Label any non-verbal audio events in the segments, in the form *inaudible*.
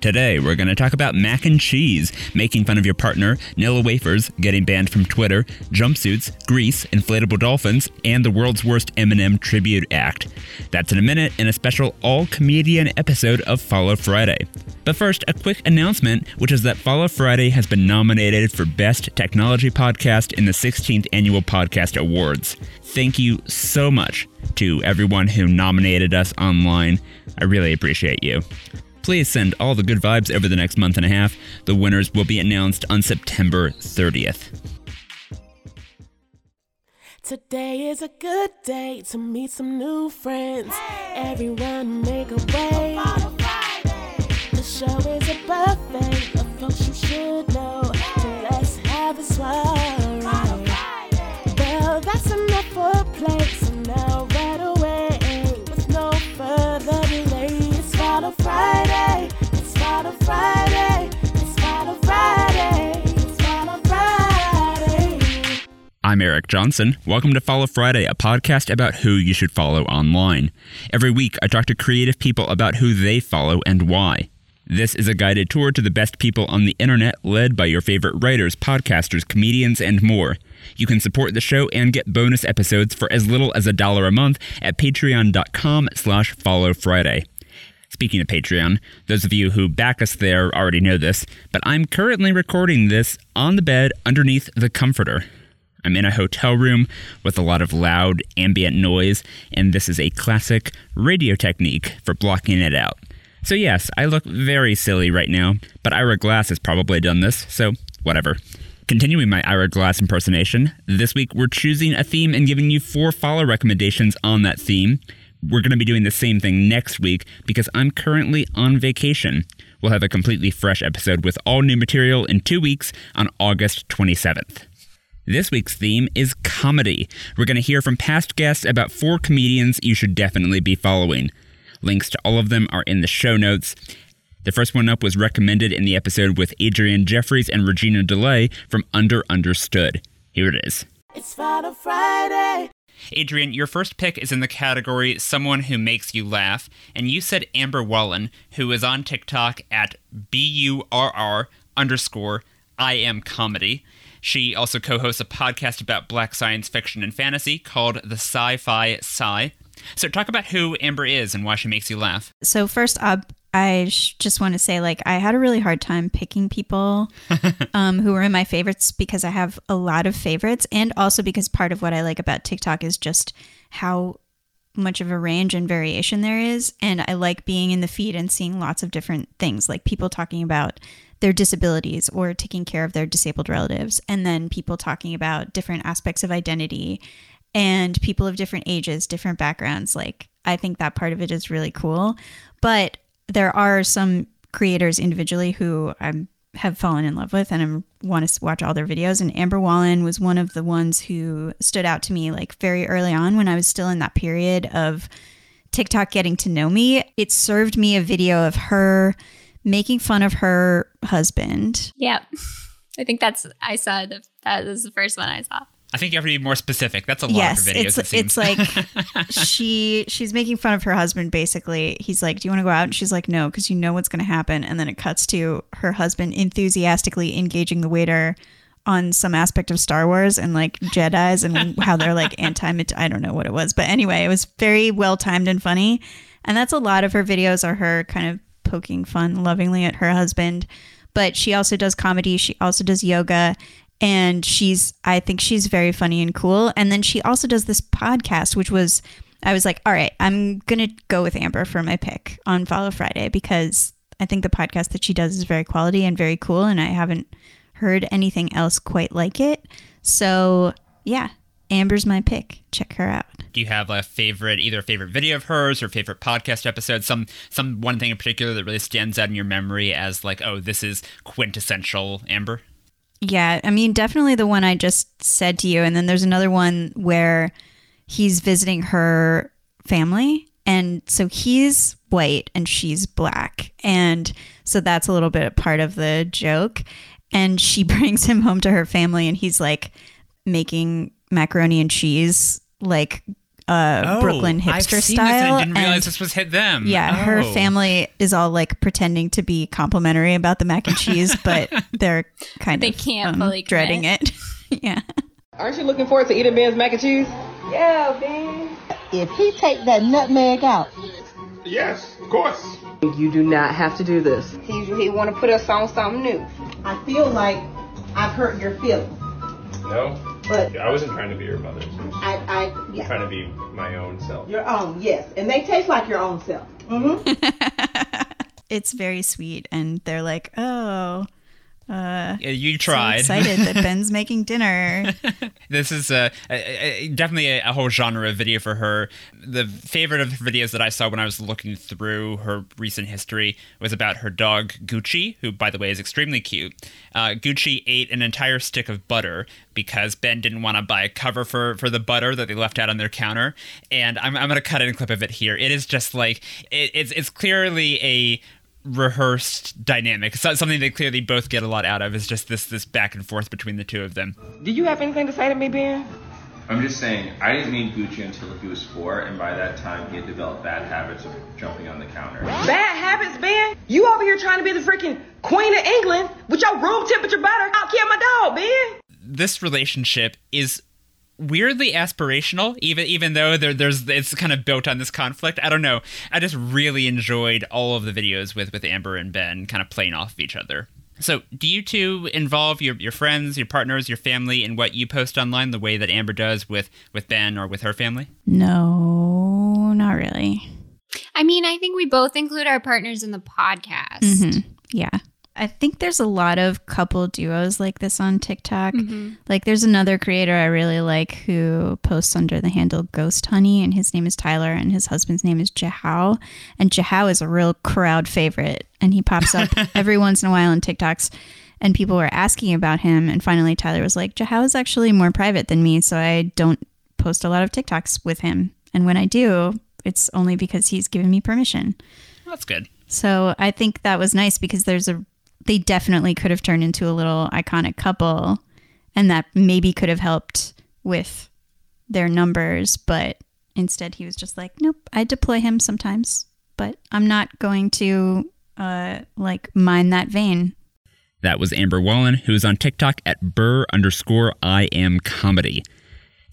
Today, we're going to talk about mac and cheese, making fun of your partner, Nilla wafers, getting banned from Twitter, jumpsuits, grease, inflatable dolphins, and the world's worst Eminem tribute act. That's in a minute in a special all comedian episode of Follow Friday. But first, a quick announcement, which is that Follow Friday has been nominated for Best Technology Podcast in the 16th Annual Podcast Awards. Thank you so much to everyone who nominated us online. I really appreciate you. Please send all the good vibes over the next month and a half. The winners will be announced on September 30th. Today is a good day to meet some new friends. Everyone make a way. The show is a buffet of folks you should know. So let's have a. Well, that's enough for play. So I'm Eric Johnson. Welcome to Follow Friday, a podcast about who you should follow online. Every week, I talk to creative people about who they follow and why. This is a guided tour to the best people on the internet, led by your favorite writers, podcasters, comedians, and more. You can support the show and get bonus episodes for as little as a dollar a month at patreon.com slash follow Friday. Speaking of Patreon, those of you who back us there already know this, but I'm currently recording this on the bed underneath the comforter. I'm in a hotel room with a lot of loud ambient noise, and this is a classic radio technique for blocking it out. So, yes, I look very silly right now, but Ira Glass has probably done this, so whatever. Continuing my Ira Glass impersonation, this week we're choosing a theme and giving you four follow recommendations on that theme. We're going to be doing the same thing next week because I'm currently on vacation. We'll have a completely fresh episode with all new material in two weeks on August 27th. This week's theme is comedy. We're going to hear from past guests about four comedians you should definitely be following. Links to all of them are in the show notes. The first one up was recommended in the episode with Adrian Jeffries and Regina DeLay from Under Understood. Here it is. It's Follow Friday. Adrian, your first pick is in the category Someone Who Makes You Laugh, and you said Amber Wallen, who is on TikTok at B U R R underscore I am comedy. She also co hosts a podcast about black science fiction and fantasy called The Sci Fi Sci. So, talk about who Amber is and why she makes you laugh. So first up, I sh- just want to say, like, I had a really hard time picking people *laughs* um, who were in my favorites because I have a lot of favorites, and also because part of what I like about TikTok is just how much of a range and variation there is, and I like being in the feed and seeing lots of different things, like people talking about their disabilities or taking care of their disabled relatives, and then people talking about different aspects of identity and people of different ages, different backgrounds. Like, I think that part of it is really cool. But there are some creators individually who I have fallen in love with and I want to watch all their videos. And Amber Wallen was one of the ones who stood out to me like very early on when I was still in that period of TikTok getting to know me. It served me a video of her making fun of her husband. Yeah. I think that's I saw the that was the first one I saw. I think you have to be more specific. That's a lot yes, for videos. it's it it's like *laughs* she she's making fun of her husband basically. He's like, "Do you want to go out?" And she's like, "No, because you know what's going to happen." And then it cuts to her husband enthusiastically engaging the waiter on some aspect of Star Wars and like Jedi's and *laughs* how they're like anti I don't know what it was, but anyway, it was very well timed and funny. And that's a lot of her videos are her kind of poking fun lovingly at her husband. But she also does comedy. She also does yoga and she's i think she's very funny and cool and then she also does this podcast which was i was like all right i'm gonna go with amber for my pick on follow friday because i think the podcast that she does is very quality and very cool and i haven't heard anything else quite like it so yeah amber's my pick check her out Do you have a favorite, either a favorite video of hers or favorite podcast episode? Some, some one thing in particular that really stands out in your memory as like, oh, this is quintessential Amber. Yeah, I mean, definitely the one I just said to you. And then there's another one where he's visiting her family. And so he's white and she's black. And so that's a little bit of part of the joke. And she *laughs* brings him home to her family and he's like making macaroni and cheese, like uh, Oh, Brooklyn I've hipster seen style. This and I didn't realize and- this was hit them. yeah, her Oh. family is all like pretending to be complimentary about the mac and cheese, but *laughs* they're kind They of can't um, fully dreading commit. it. *laughs* yeah. Aren't you looking forward to eating Ben's mac and cheese? Yeah, Ben. If he take that nutmeg out, Yes, of course. You do not have to do this. He, he want to put us on something new. I feel like I've hurt your feelings. No, But I wasn't trying to be your mother. I, I, I'm yeah, trying to be my own self. your own, yes, and they taste like your own self. Mm-hmm. *laughs* It's very sweet, and they're like, "Oh, Yeah, you tried. so excited that *laughs* Ben's making dinner." *laughs* this is uh, a, a, a- definitely a, a whole genre of video for her. The favorite of the videos that I saw when I was looking through her recent history was about her dog Gucci, who, by the way, is extremely cute. Uh, Gucci ate an entire stick of butter because Ben didn't want to buy a cover for, for the butter that they left out on their counter. And I'm, I'm going to cut in a clip of it here. It is just like, it, it's, it's clearly a rehearsed dynamic. So- something they clearly both get a lot out of is just this this back and forth between the two of them. Do you have anything to say to me, Ben? I'm just saying, I didn't meet Gucci until he was four, and by that time he had developed bad habits of jumping on the counter. Bad habits, Ben. You over here trying to be the freaking queen of England with your room temperature butter. I'll kill my dog, Ben. this relationship is weirdly aspirational even even though there, there's it's kind of built on this conflict i don't know i just really enjoyed all of the videos with with amber and ben kind of playing off of each other so do you two involve your, your friends your partners your family in what you post online the way that amber does with with ben or with her family no, not really. I mean, I think we both include our partners in the podcast. mm-hmm. Yeah. I think there's a lot of couple duos like this on TikTok. Mm-hmm. Like there's another creator I really like who posts under the handle Ghost Honey and his name is Tyler and his husband's name is Jahao. And Jahao is a real crowd favorite and he pops up *laughs* every once in a while on TikToks and people were asking about him and finally Tyler was like, Jahao is actually more private than me, so I don't post a lot of TikToks with him. And when I do, it's only because he's given me permission. that's good So I think that was nice because there's a they definitely could have turned into a little iconic couple and that maybe could have helped with their numbers, but instead he was just like, Nope, I deploy him sometimes, but I'm not going to uh like mine that vein. That was Amber Wallen, who is on TikTok at burr underscore I am comedy.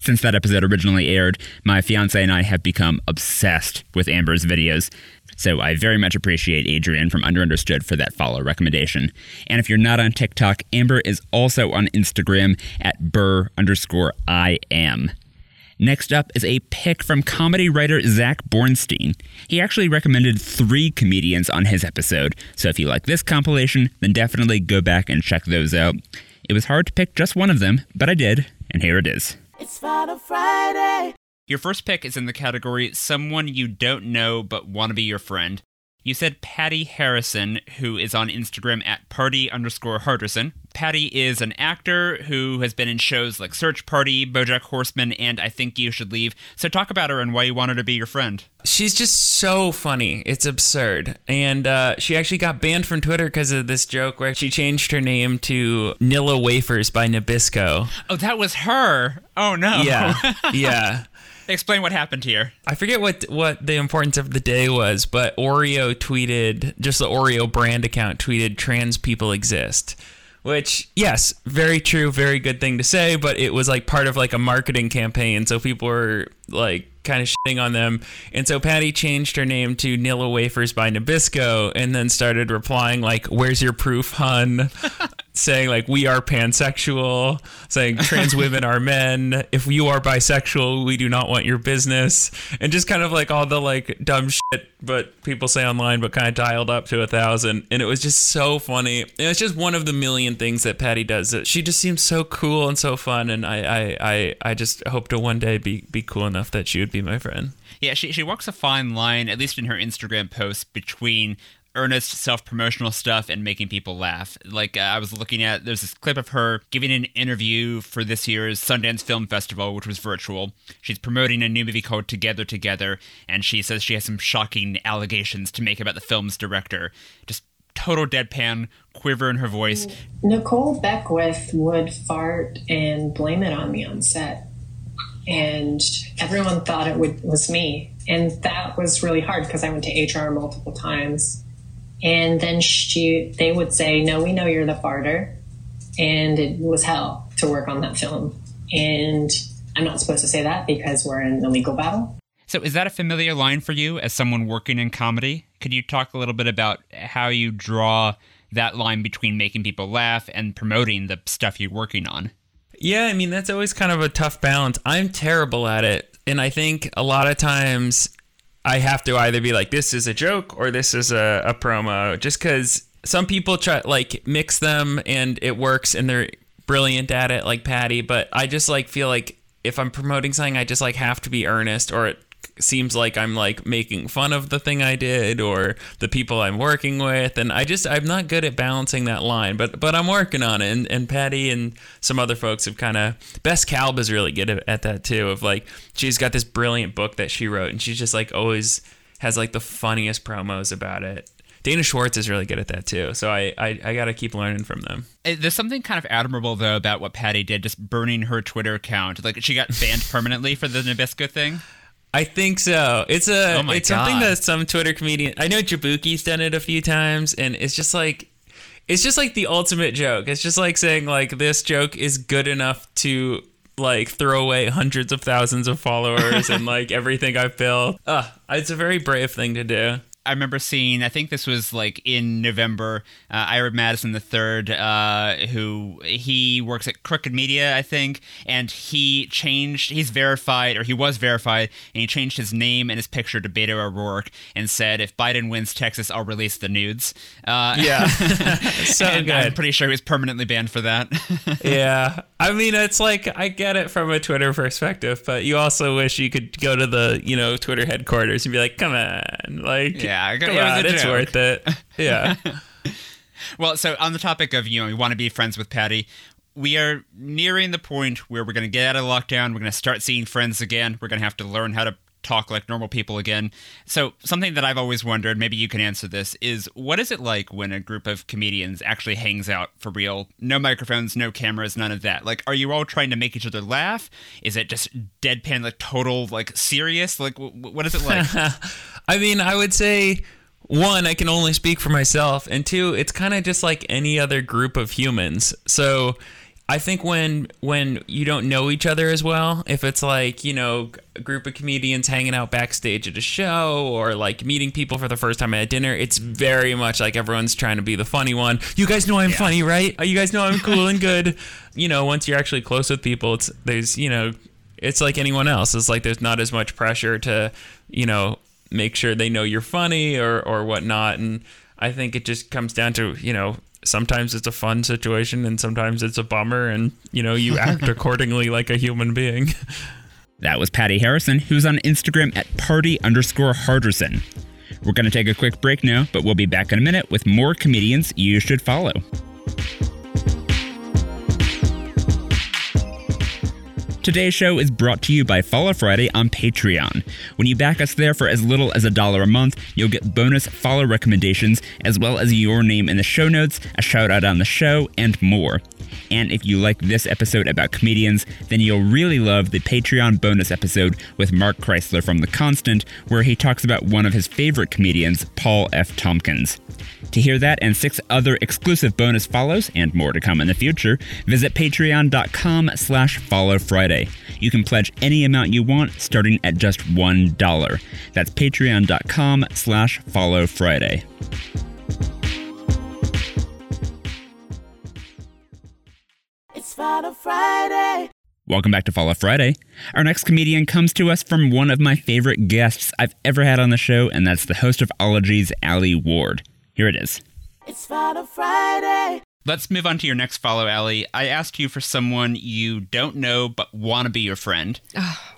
Since that episode originally aired, my fiance and I have become obsessed with Amber's videos. So I very much appreciate Adrian from Under Understood for that follow recommendation. And if you're not on TikTok, Amber is also on Instagram at burr underscore I am. Next up is a pick from comedy writer Zack Bornstein. He actually recommended three comedians on his episode, so if you like this compilation, then definitely go back and check those out. It was hard to pick just one of them, but I did, and here it is. It's Follow Friday. Your first pick is in the category Someone You Don't Know But Want to Be Your Friend. You said Patti Harrison, who is on Instagram at party underscore Harderson. Patti is an actor who has been in shows like Search Party, Bojack Horseman, and I Think You Should Leave. So talk about her and why you want her to be your friend. She's just so funny. It's absurd. And uh, she actually got banned from Twitter because of this joke where she changed her name to Nilla Wafers by Nabisco. Oh, that was her. Oh no. Yeah. *laughs* yeah. Explain what happened here. I forget what what the importance of the day was, but Oreo tweeted, just the Oreo brand account tweeted, trans people exist. Which, yes, very true, very good thing to say, but it was like part of like a marketing campaign, so people were like kind of shitting on them. And so Patti changed her name to Nilla Wafers by Nabisco and then started replying like, Where's your proof, hun? *laughs* saying like we are pansexual, saying trans women are men. If you are bisexual, we do not want your business, and just kind of like all the like dumb shit, but people say online, but kind of dialed up to a thousand, and it was just so funny. And it's just one of the million things that Patti does. She just seems so cool and so fun, and I I I, I just hope to one day be be cool enough that she would be my friend. Yeah, she, she walks a fine line, at least in her Instagram posts, between earnest self promotional stuff and making people laugh. Like, uh, I was looking at, there's this clip of her giving an interview for this year's Sundance Film Festival, which was virtual. She's promoting a new movie called Together Together, and she says she has some shocking allegations to make about the film's director. Just total deadpan, quiver in her voice. Nikole Beckwith would fart and blame it on me on set. and everyone thought it would, was me. And that was really hard because I went to HR multiple times. And then she, they would say, "No, we know you're the farter," and it was hell to work on that film. And I'm not supposed to say that because we're in a legal battle. So, is that a familiar line for you as someone working in comedy? Could you talk a little bit about how you draw that line between making people laugh and promoting the stuff you're working on? Yeah, I mean, that's always kind of a tough balance. I'm terrible at it. And I think a lot of times I have to either be like, this is a joke or this is a, a promo, just because some people try, like, mix them and it works and they're brilliant at it, like Patti. But I just, like, feel like if I'm promoting something, I just, like, have to be earnest or it seems like I'm like making fun of the thing I did or the people I'm working with and I just I'm not good at balancing that line but but I'm working on it and, and Patti and some other folks have kind of Bess Kalb is really good at, at that too of like she's got this brilliant book that she wrote and she's just like always has like the funniest promos about it Dana Schwartz is really good at that too. So I, I, I got to keep learning from them. Uh, There's something kind of admirable though about what Patti did, just burning her Twitter account. Like she got banned *laughs* permanently for the Nabisco thing. I think so. It's a Oh it's something that some Twitter comedian I know Jabuki's done it a few times and it's just like it's just like the ultimate joke. It's just like saying like this joke is good enough to like throw away hundreds of thousands of followers and like *laughs* everything I've built. Uh, it's a very brave thing to do. I remember seeing, I think this was like in November, uh, Ira Madison III, uh, who he works at Crooked Media, I think, and he changed, he's verified, or he was verified, and he changed his name and his picture to Beto O'Rourke and said, if Biden wins Texas, I'll release the nudes. Uh, Yeah. *laughs* so good. I'm pretty sure he was permanently banned for that. *laughs* yeah. I mean, it's like I get it from a Twitter perspective, but you also wish you could go to the, you know, Twitter headquarters and be like, "Come on." Like, Yeah, it come was a on, it's joke. worth it. *laughs* Yeah. *laughs* Well, so on the topic of, you know, we want to be friends with Patti, we are nearing the point where we're going to get out of lockdown. We're going to start seeing friends again. We're going to have to learn how to talk like normal people again. So, something that I've always wondered, maybe you can answer this, is what is it like when a group of comedians actually hangs out for real? No microphones, no cameras, none of that. Like, are you all trying to make each other laugh? Is it just deadpan, like total, like serious? Like, w- what is it like? *laughs* I mean, I would say one, I can only speak for myself, and two, it's kind of just like any other group of humans. So, I think when when you don't know each other as well, if it's like you know a group of comedians hanging out backstage at a show or like meeting people for the first time at dinner, it's very much like everyone's trying to be the funny one. You guys know I'm funny, right? You guys know I'm cool and good. You know, once you're actually close with people, it's there's you know, it's like anyone else. It's like there's not as much pressure to you know make sure they know you're funny or or whatnot, and I think it just comes down to you know sometimes it's a fun situation and sometimes it's a bummer and you know you act *laughs* accordingly like a human being That was Patti Harrison, who's on Instagram at party underscore Harderson. We're going to take a quick break now, but we'll be back in a minute with more comedians you should follow. Today's show is brought to you by Follow Friday on Patreon. When you back us there for as little as a dollar a month, you'll get bonus follow recommendations, as well as your name in the show notes, a shout out on the show, and more. And if you like this episode about comedians, then you'll really love the Patreon bonus episode with Mark Chrysler from The Constant, where he talks about one of his favorite comedians, Paul F. Tompkins. To hear that and six other exclusive bonus follows, and more to come in the future, visit patreon.com slash follow Friday. You can pledge any amount you want, starting at just $1. That's patreon.com slash follow Friday. It's Follow Friday. Welcome back to Follow Friday. Our next comedian comes to us from one of my favorite guests I've ever had on the show, and that's the host of Ologies, Alie Ward. Here it is. It's Follow Friday. Let's move on to your next follow, Alie. I asked you for someone you don't know but want to be your friend.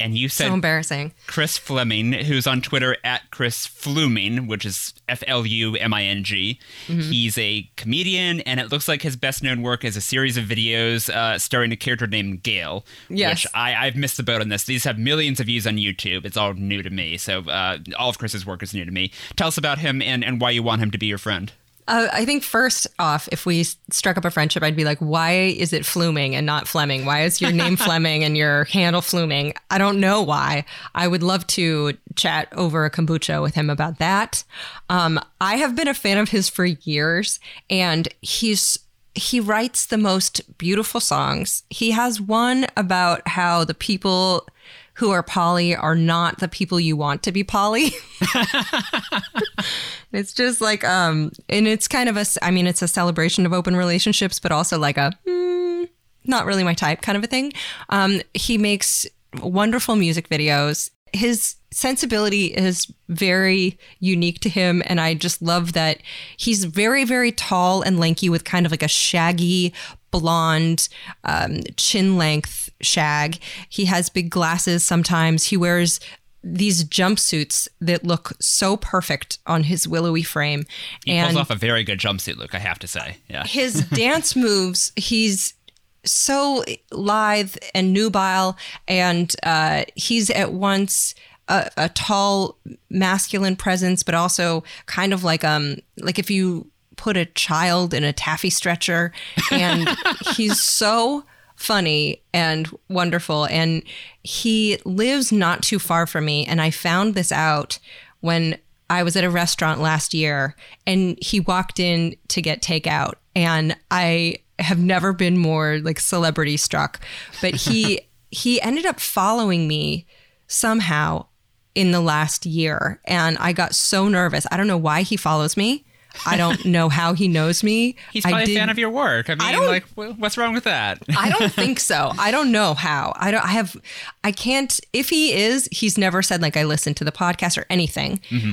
and you said so embarrassing. Chris Fleming, who's on Twitter at Chris Fluming, which is F L U M I N G. Mhm. He's a comedian, and it looks like his best known work is a series of videos uh, starring a character named Gail. Yes. Which I, I've missed the boat on this. These have millions of views on YouTube. It's all new to me. So uh, all of Chris's work is new to me. Tell us about him and, and why you want him to be your friend. Uh, I think first off, if we struck up a friendship, I'd be like, why is it Fluming and not Fleming? Why is your name *laughs* Fleming and your handle Fluming? I don't know why. I would love to chat over a kombucha with him about that. Um, I have been a fan of his for years, and he's he writes the most beautiful songs. He has one about how the people who are poly are not the people you want to be poly. *laughs* it's just like um and it's kind of a I mean it's a celebration of open relationships but also like a mm, not really my type kind of a thing. Um he makes wonderful music videos. His sensibility is very unique to him and I just love that he's very very tall and lanky with kind of like a shaggy blonde um, chin length shag. He has big glasses sometimes. He wears these jumpsuits that look so perfect on his willowy frame. He and pulls off a very good jumpsuit look, I have to say. Yeah. his *laughs* dance moves, he's so lithe and nubile, and uh, he's at once a, a tall, masculine presence, but also kind of like um like if you put a child in a taffy stretcher, and *laughs* he's so funny and wonderful, and he lives not too far from me, and I found this out when I was at a restaurant last year and he walked in to get takeout and I have never been more like celebrity struck but he *laughs* he ended up following me somehow in the last year and I got so nervous. I don't know why he follows me. I don't *laughs* know how he knows me. He's I probably a fan of your work. I mean, don't- like, what's wrong with that? I don't *laughs* think so. I don't know how. I don't I have I can't if he is, he's never said like I listened to the podcast or anything. Mm-hmm.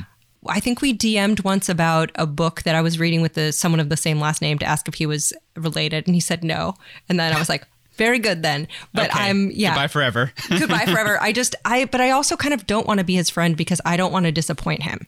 I think we DM'd once about a book that I was reading with the someone of the same last name to ask if he was related and he said no. And then I was like, *laughs* very good then. But Okay. I'm yeah. Goodbye forever. *laughs* Goodbye forever. I just I but I also kind of don't want to be his friend because I don't want to disappoint him.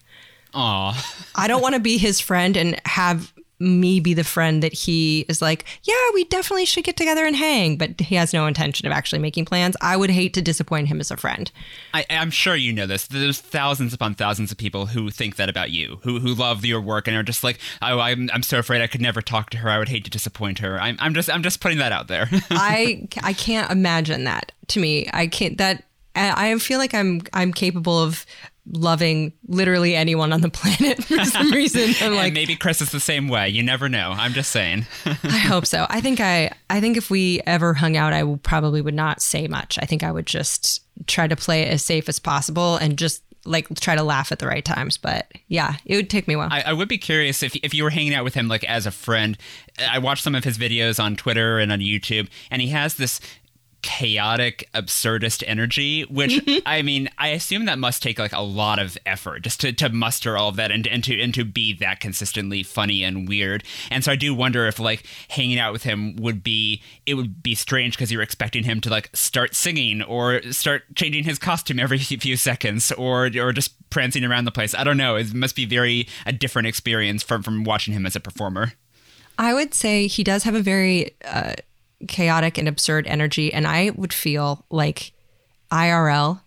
Aw. I don't want to be his friend and have me be the friend that he is like, yeah, we definitely should get together and hang, but he has no intention of actually making plans. I would hate to disappoint him as a friend. I, I'm sure you know this. There's thousands upon thousands of people who think that about you, who who love your work and are just like, oh, I'm I'm so afraid I could never talk to her. I would hate to disappoint her. I'm I'm just I'm just putting that out there. *laughs* I I can't imagine that to me. I can't that I feel like I'm I'm capable of loving literally anyone on the *laughs* planet for some *laughs* reason. I'm like maybe Chris is the same way. You never know. I'm just saying. I *laughs* hope so. I think I I think if we ever hung out, I probably would not say much. I think I would just try to play it as safe as possible and just like try to laugh at the right times. But yeah, it would take me a while. I, I would be curious if if you were hanging out with him like as a friend. I watched some of his videos on Twitter and on YouTube, and he has this chaotic absurdist energy which i mean i assume that must take like a lot of effort just to, to muster all of that and, and to and to be that consistently funny and weird. And so i do wonder if like hanging out with him would be it would be strange because you're expecting him to like start singing or start changing his costume every *laughs* few seconds or or just prancing around the place. I don't know. It must be very a different experience from from watching him as a performer. I would say he does have a very uh, chaotic and absurd energy, and I would feel like IRL,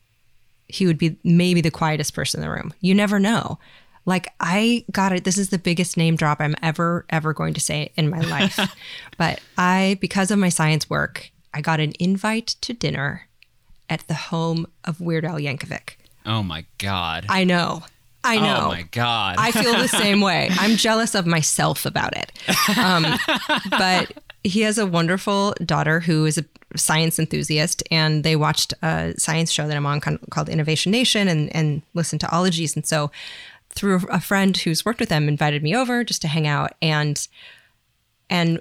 he would be maybe the quietest person in the room. You never know. Like I got it. This is the biggest name drop I'm ever ever going to say in my life. *laughs* but I, because of my science work, I got an invite to dinner at the home of Weird Al Yankovic. oh my god I know. I know. oh my god I feel the same *laughs* way. I'm jealous of myself about it. Um, but he has a wonderful daughter who is a science enthusiast, and they watched a science show that I'm on called Innovation Nation and, and listened to ologies. And so, through a friend who's worked with them, invited me over just to hang out. And and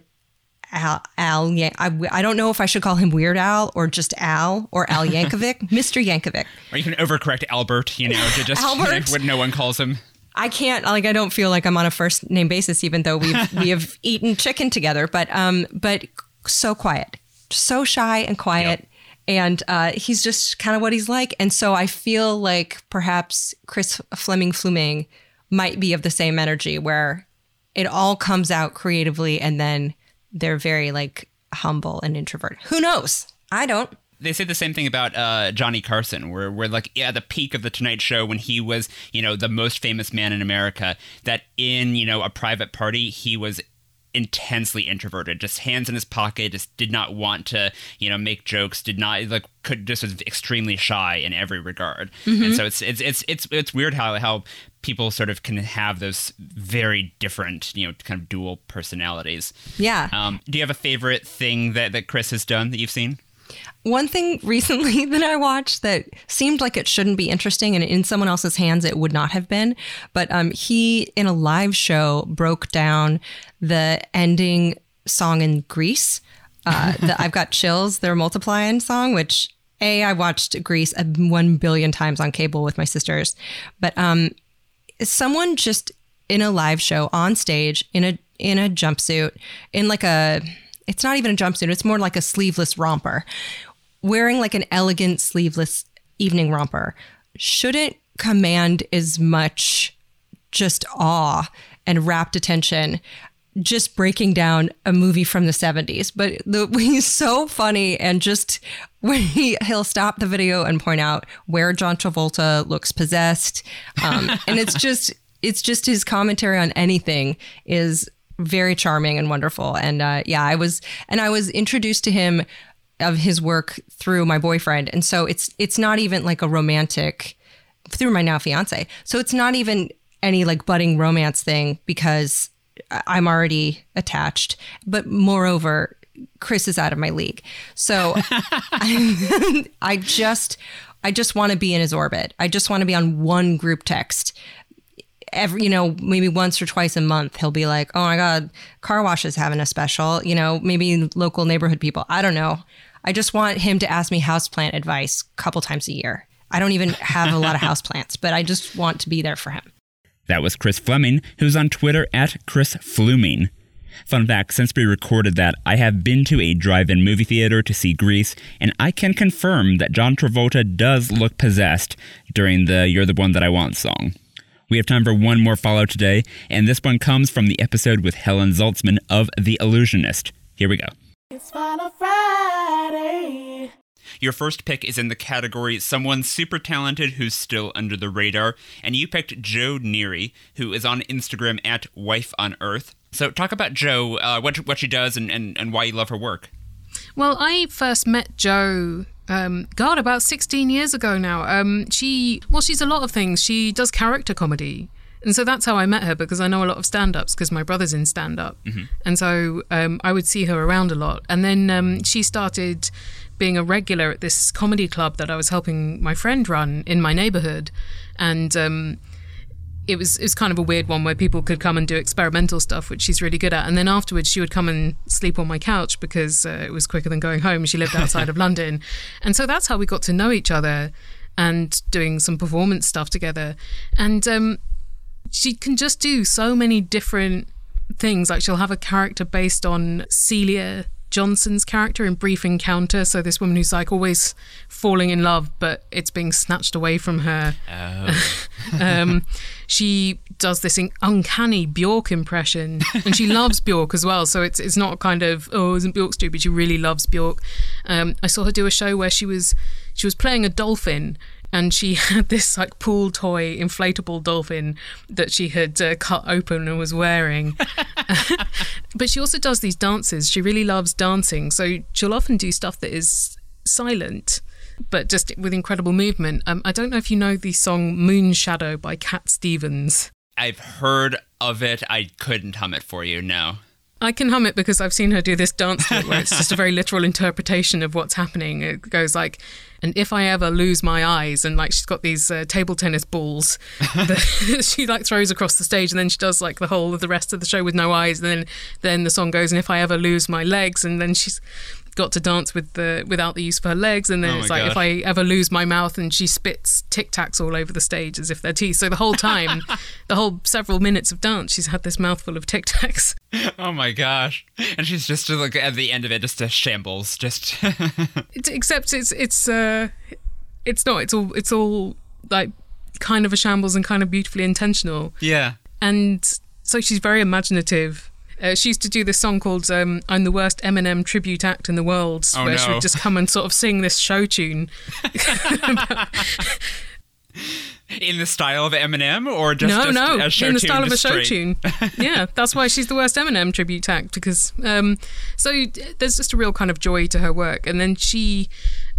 Al, Al Yan- I, I don't know if I should call him Weird Al or just Al or Al Yankovic, *laughs* Mr. Yankovic. or you can overcorrect albert you know to just *laughs* Albert? when no one calls him I can't like I don't feel like I'm on a first name basis even though we've *laughs* we have eaten chicken together but um but so quiet so shy and quiet. And uh, he's just kind of what he's like. And so I feel like perhaps Chris Fleming Fluming might be of the same energy where it all comes out creatively and then they're very like humble and introverted who knows? I don't they say the same thing about uh, Johnny Carson, where we're like at the peak of the Tonight Show when he was, you know, the most famous man in America. That in you know a private party he was intensely introverted, just hands in his pocket, just did not want to, you know, make jokes, did not like could just was extremely shy in every regard. Mhm. And so it's it's it's it's it's weird how how people sort of can have those very different, you know, kind of dual personalities. Yeah. Um, do you have a favorite thing that that Chris has done that you've seen? One thing recently *laughs* that I watched that seemed like it shouldn't be interesting, and in someone else's hands it would not have been. But um, he, in a live show, broke down the ending song in Grease, uh, *laughs* the I've Got Chills, their multiplying song, which A, I watched Grease one billion times on cable with my sisters. But um, someone just in a live show on stage in a in a jumpsuit in like a it's not even a jumpsuit it's more like a sleeveless romper. Wearing like an elegant sleeveless evening romper shouldn't command as much just awe and rapt attention just breaking down a movie from the 70s but the, *laughs* he's so funny and just when he he'll stop the video and point out where John Travolta looks possessed um, and it's *laughs* just it's just his commentary on anything is very charming and wonderful and uh, yeah I was and I was introduced to him of his work through my boyfriend and so it's it's not even like a romantic through my now fiance so it's not even any like budding romance thing because I'm already attached. But moreover, Chris is out of my league. So *laughs* I, *laughs* I just I just want to be in his orbit. I just want to be on one group text. Every, you know, maybe once or twice a month, he'll be like, "Oh my God, car wash is having a special." You know, maybe local neighborhood people. I don't know. I just want him to ask me houseplant advice a couple times a year. I don't even have a lot of houseplants, but I just want to be there for him. That was Chris Fleming, who's on Twitter at Chris Fluming. Fun fact since we recorded that, I have been to a drive in movie theater to see Grease, and I can confirm that John Travolta does look possessed during the You're the One That I Want song. We have time for one more follow today, and this one comes from the episode with Helen Zaltzman of The Allusionist. Here we go. It's Follow Friday. Your first pick is in the category someone super talented who's still under the radar, and you picked Jo Neary, who is on Instagram at Wife on Earth. So talk about Jo, uh, what what she does, and, and, and why you love her work. Well, I first met Jo. Um, God, about 16 years ago now. Um, she, well, she's a lot of things. She does character comedy. And so that's how I met her because I know a lot of stand ups because my brother's in stand up. And so um, I would see her around a lot. And then um, she started being a regular at this comedy club that I was helping my friend run in my neighborhood. And um, it was it was kind of a weird one where people could come and do experimental stuff, which she's really good at. And then afterwards, she would come and sleep on my couch because uh, it was quicker than going home. She lived outside of *laughs* London, and so that's how we got to know each other and doing some performance stuff together. And um, she can just do so many different things. Like she'll have a character based on Celia Johnson's character in Brief Encounter. So this woman who's like always falling in love, but it's being snatched away from her. Oh. *laughs* um, she does this uncanny Bjork impression, and she loves Bjork as well. So it's it's not kind of oh isn't Bjork stupid? She really loves Bjork. Um, I saw her do a show where she was she was playing a dolphin. And she *laughs* had this like pool toy inflatable dolphin that she had uh, cut open and was wearing. *laughs* but she also does these dances. She really loves dancing. So she'll often do stuff that is silent, but just with incredible movement. Um, I don't know if you know the song Moon Shadow by Cat Stevens. I've heard of it. I couldn't hum it for you. No. I can hum it because I've seen her do this dance where it's just a very literal interpretation of what's happening. It goes like, and if I ever lose my eyes, and like she's got these uh, table tennis balls *laughs* that *laughs* she like throws across the stage, and then she does like the whole of the rest of the show with no eyes. And then then the song goes, and if I ever lose my legs, and then she's got to dance with the without the use of her legs, and then Oh it's like if. I ever lose my mouth, and she spits Tic Tacs all over the stage as if they're teeth. So the whole time, *laughs* the whole several minutes of dance, she's had this mouthful of Tic Tacs. Oh my gosh. And she's just like at the end of it, just a shambles. Just. Except it's it's uh it's not it's all it's all like kind of a shambles and kind of beautifully intentional yeah. and so she's very imaginative Uh, she used to do this song called um, "I'm the worst Eminem tribute act in the world," Oh, where she would just come and sort of sing this show tune. *laughs* In the style of Eminem, or just no, just no, a show in the style of a just show straight? tune. *laughs* yeah, that's why she's the worst Eminem tribute act because um, so there's just a real kind of joy to her work, and then she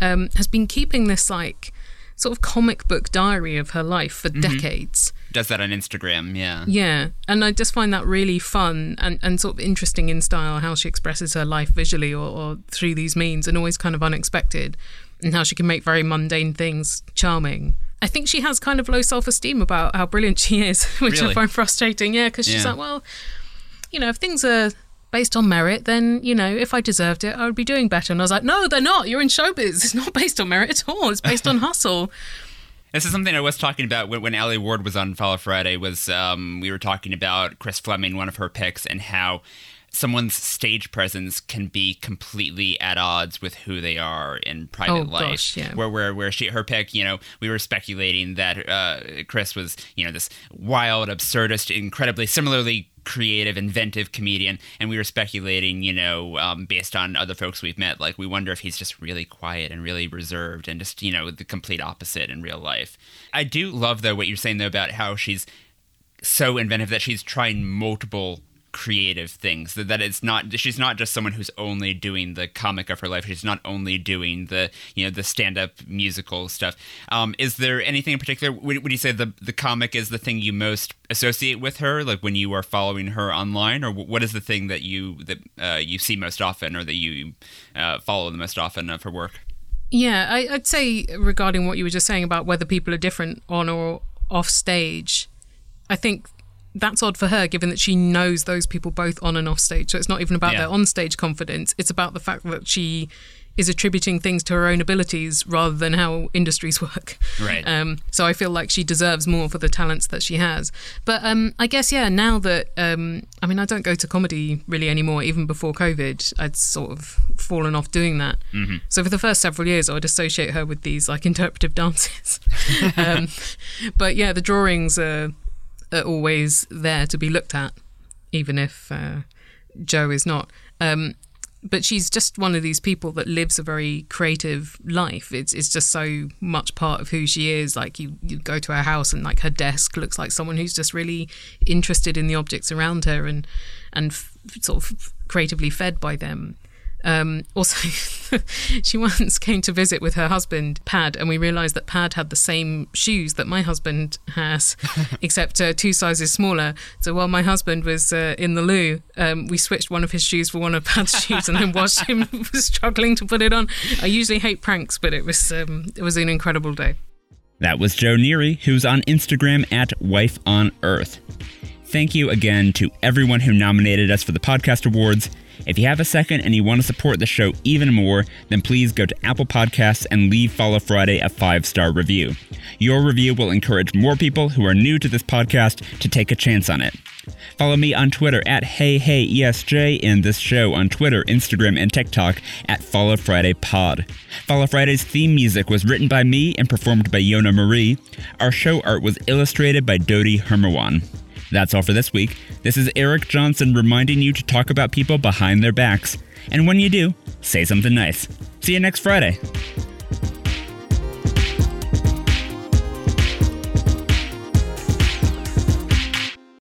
um, has been keeping this like sort of comic book diary of her life for Mhm. decades. Does that on Instagram? Yeah. Yeah, and I just find that really fun and, and sort of interesting in style how she expresses her life visually or, or through these means and always kind of unexpected, and how she can make very mundane things charming. I think she has kind of low self esteem about how brilliant she is, *laughs* which Really? I find frustrating. Yeah, because she's Yeah. like, well, you know, if things are based on merit, then, you know, if I deserved it, I would be doing better. And I was like, no, they're not. You're in showbiz. It's not based on merit at all. It's based on hustle. This is something I was talking about when, when Alie Ward was on Follow Friday. Was um, we were talking about Chris Fleming, one of her picks, and how someone's stage presence can be completely at odds with who they are in private Oh, life. gosh, yeah. Where where where she her pick, you know, we were speculating that uh, Chris was you know this wild, absurdist, incredibly similarly creative, inventive comedian, and we were speculating, you know, um, based on other folks we've met, like we wonder if he's just really quiet and really reserved and just you know the complete opposite in real life. I do love though what you're saying though about how she's so inventive that she's trying multiple creative things that, that it's not she's not just someone who's only doing the comic of her life. She's not only doing the you know the stand-up musical stuff. Um, is there anything in particular would, would you say the the comic is the thing you most associate with her like when you are following her online or what is the thing that you that uh, you see most often or that you uh, follow the most often of her work? Yeah, I, I'd say regarding what you were just saying about whether people are different on or off stage, I think that's odd for her, given that she knows those people both on and off stage. So it's not even about Yeah. their on stage confidence; it's about the fact that she is attributing things to her own abilities rather than how industries *laughs* work. Right. Um, so I feel like she deserves more for the talents that she has. But um, I guess yeah, now that um, I mean, I don't go to comedy really anymore. Even before COVID, I'd sort of fallen off doing that. Mhm. So for the first several years, I would associate her with these like interpretive *laughs* dances. *laughs* um, but yeah, the drawings are, are always there to be looked at, even if uh, Jo is not. Um, but she's just one of these people that lives a very creative life. It's it's just so much part of who she is. Like you, you go to her house and like her desk looks like someone who's just really interested in the objects around her and and f- sort of creatively fed by them. Um, also, *laughs* she once came to visit with her husband, Pad, and we realised that Pad had the same shoes that my husband has, *laughs* except uh, two sizes smaller. So while my husband was uh, in the loo, um, we switched one of his shoes for one of Pad's *laughs* shoes, and then watched him struggling to put it on. I usually hate pranks, but it was um, it was an incredible day. That was Jo Neary, who's on Instagram at Wife on Earth. Thank you again to everyone who nominated us for the podcast awards. If you have a second and you want to support the show even more, then please go to Apple Podcasts and leave Follow Friday a five star review. Your review will encourage more people who are new to this podcast to take a chance on it. Follow me on Twitter at HeyHeyESJ and this show on Twitter, Instagram, and TikTok at Follow Friday Pod. Follow Friday's theme music was written by me and performed by Yona Marie. Our show art was illustrated by Dodi Hermawan. That's all for this week. This is Eric Johnson reminding you to talk about people behind their backs. And when you do, say something nice. See you next Friday.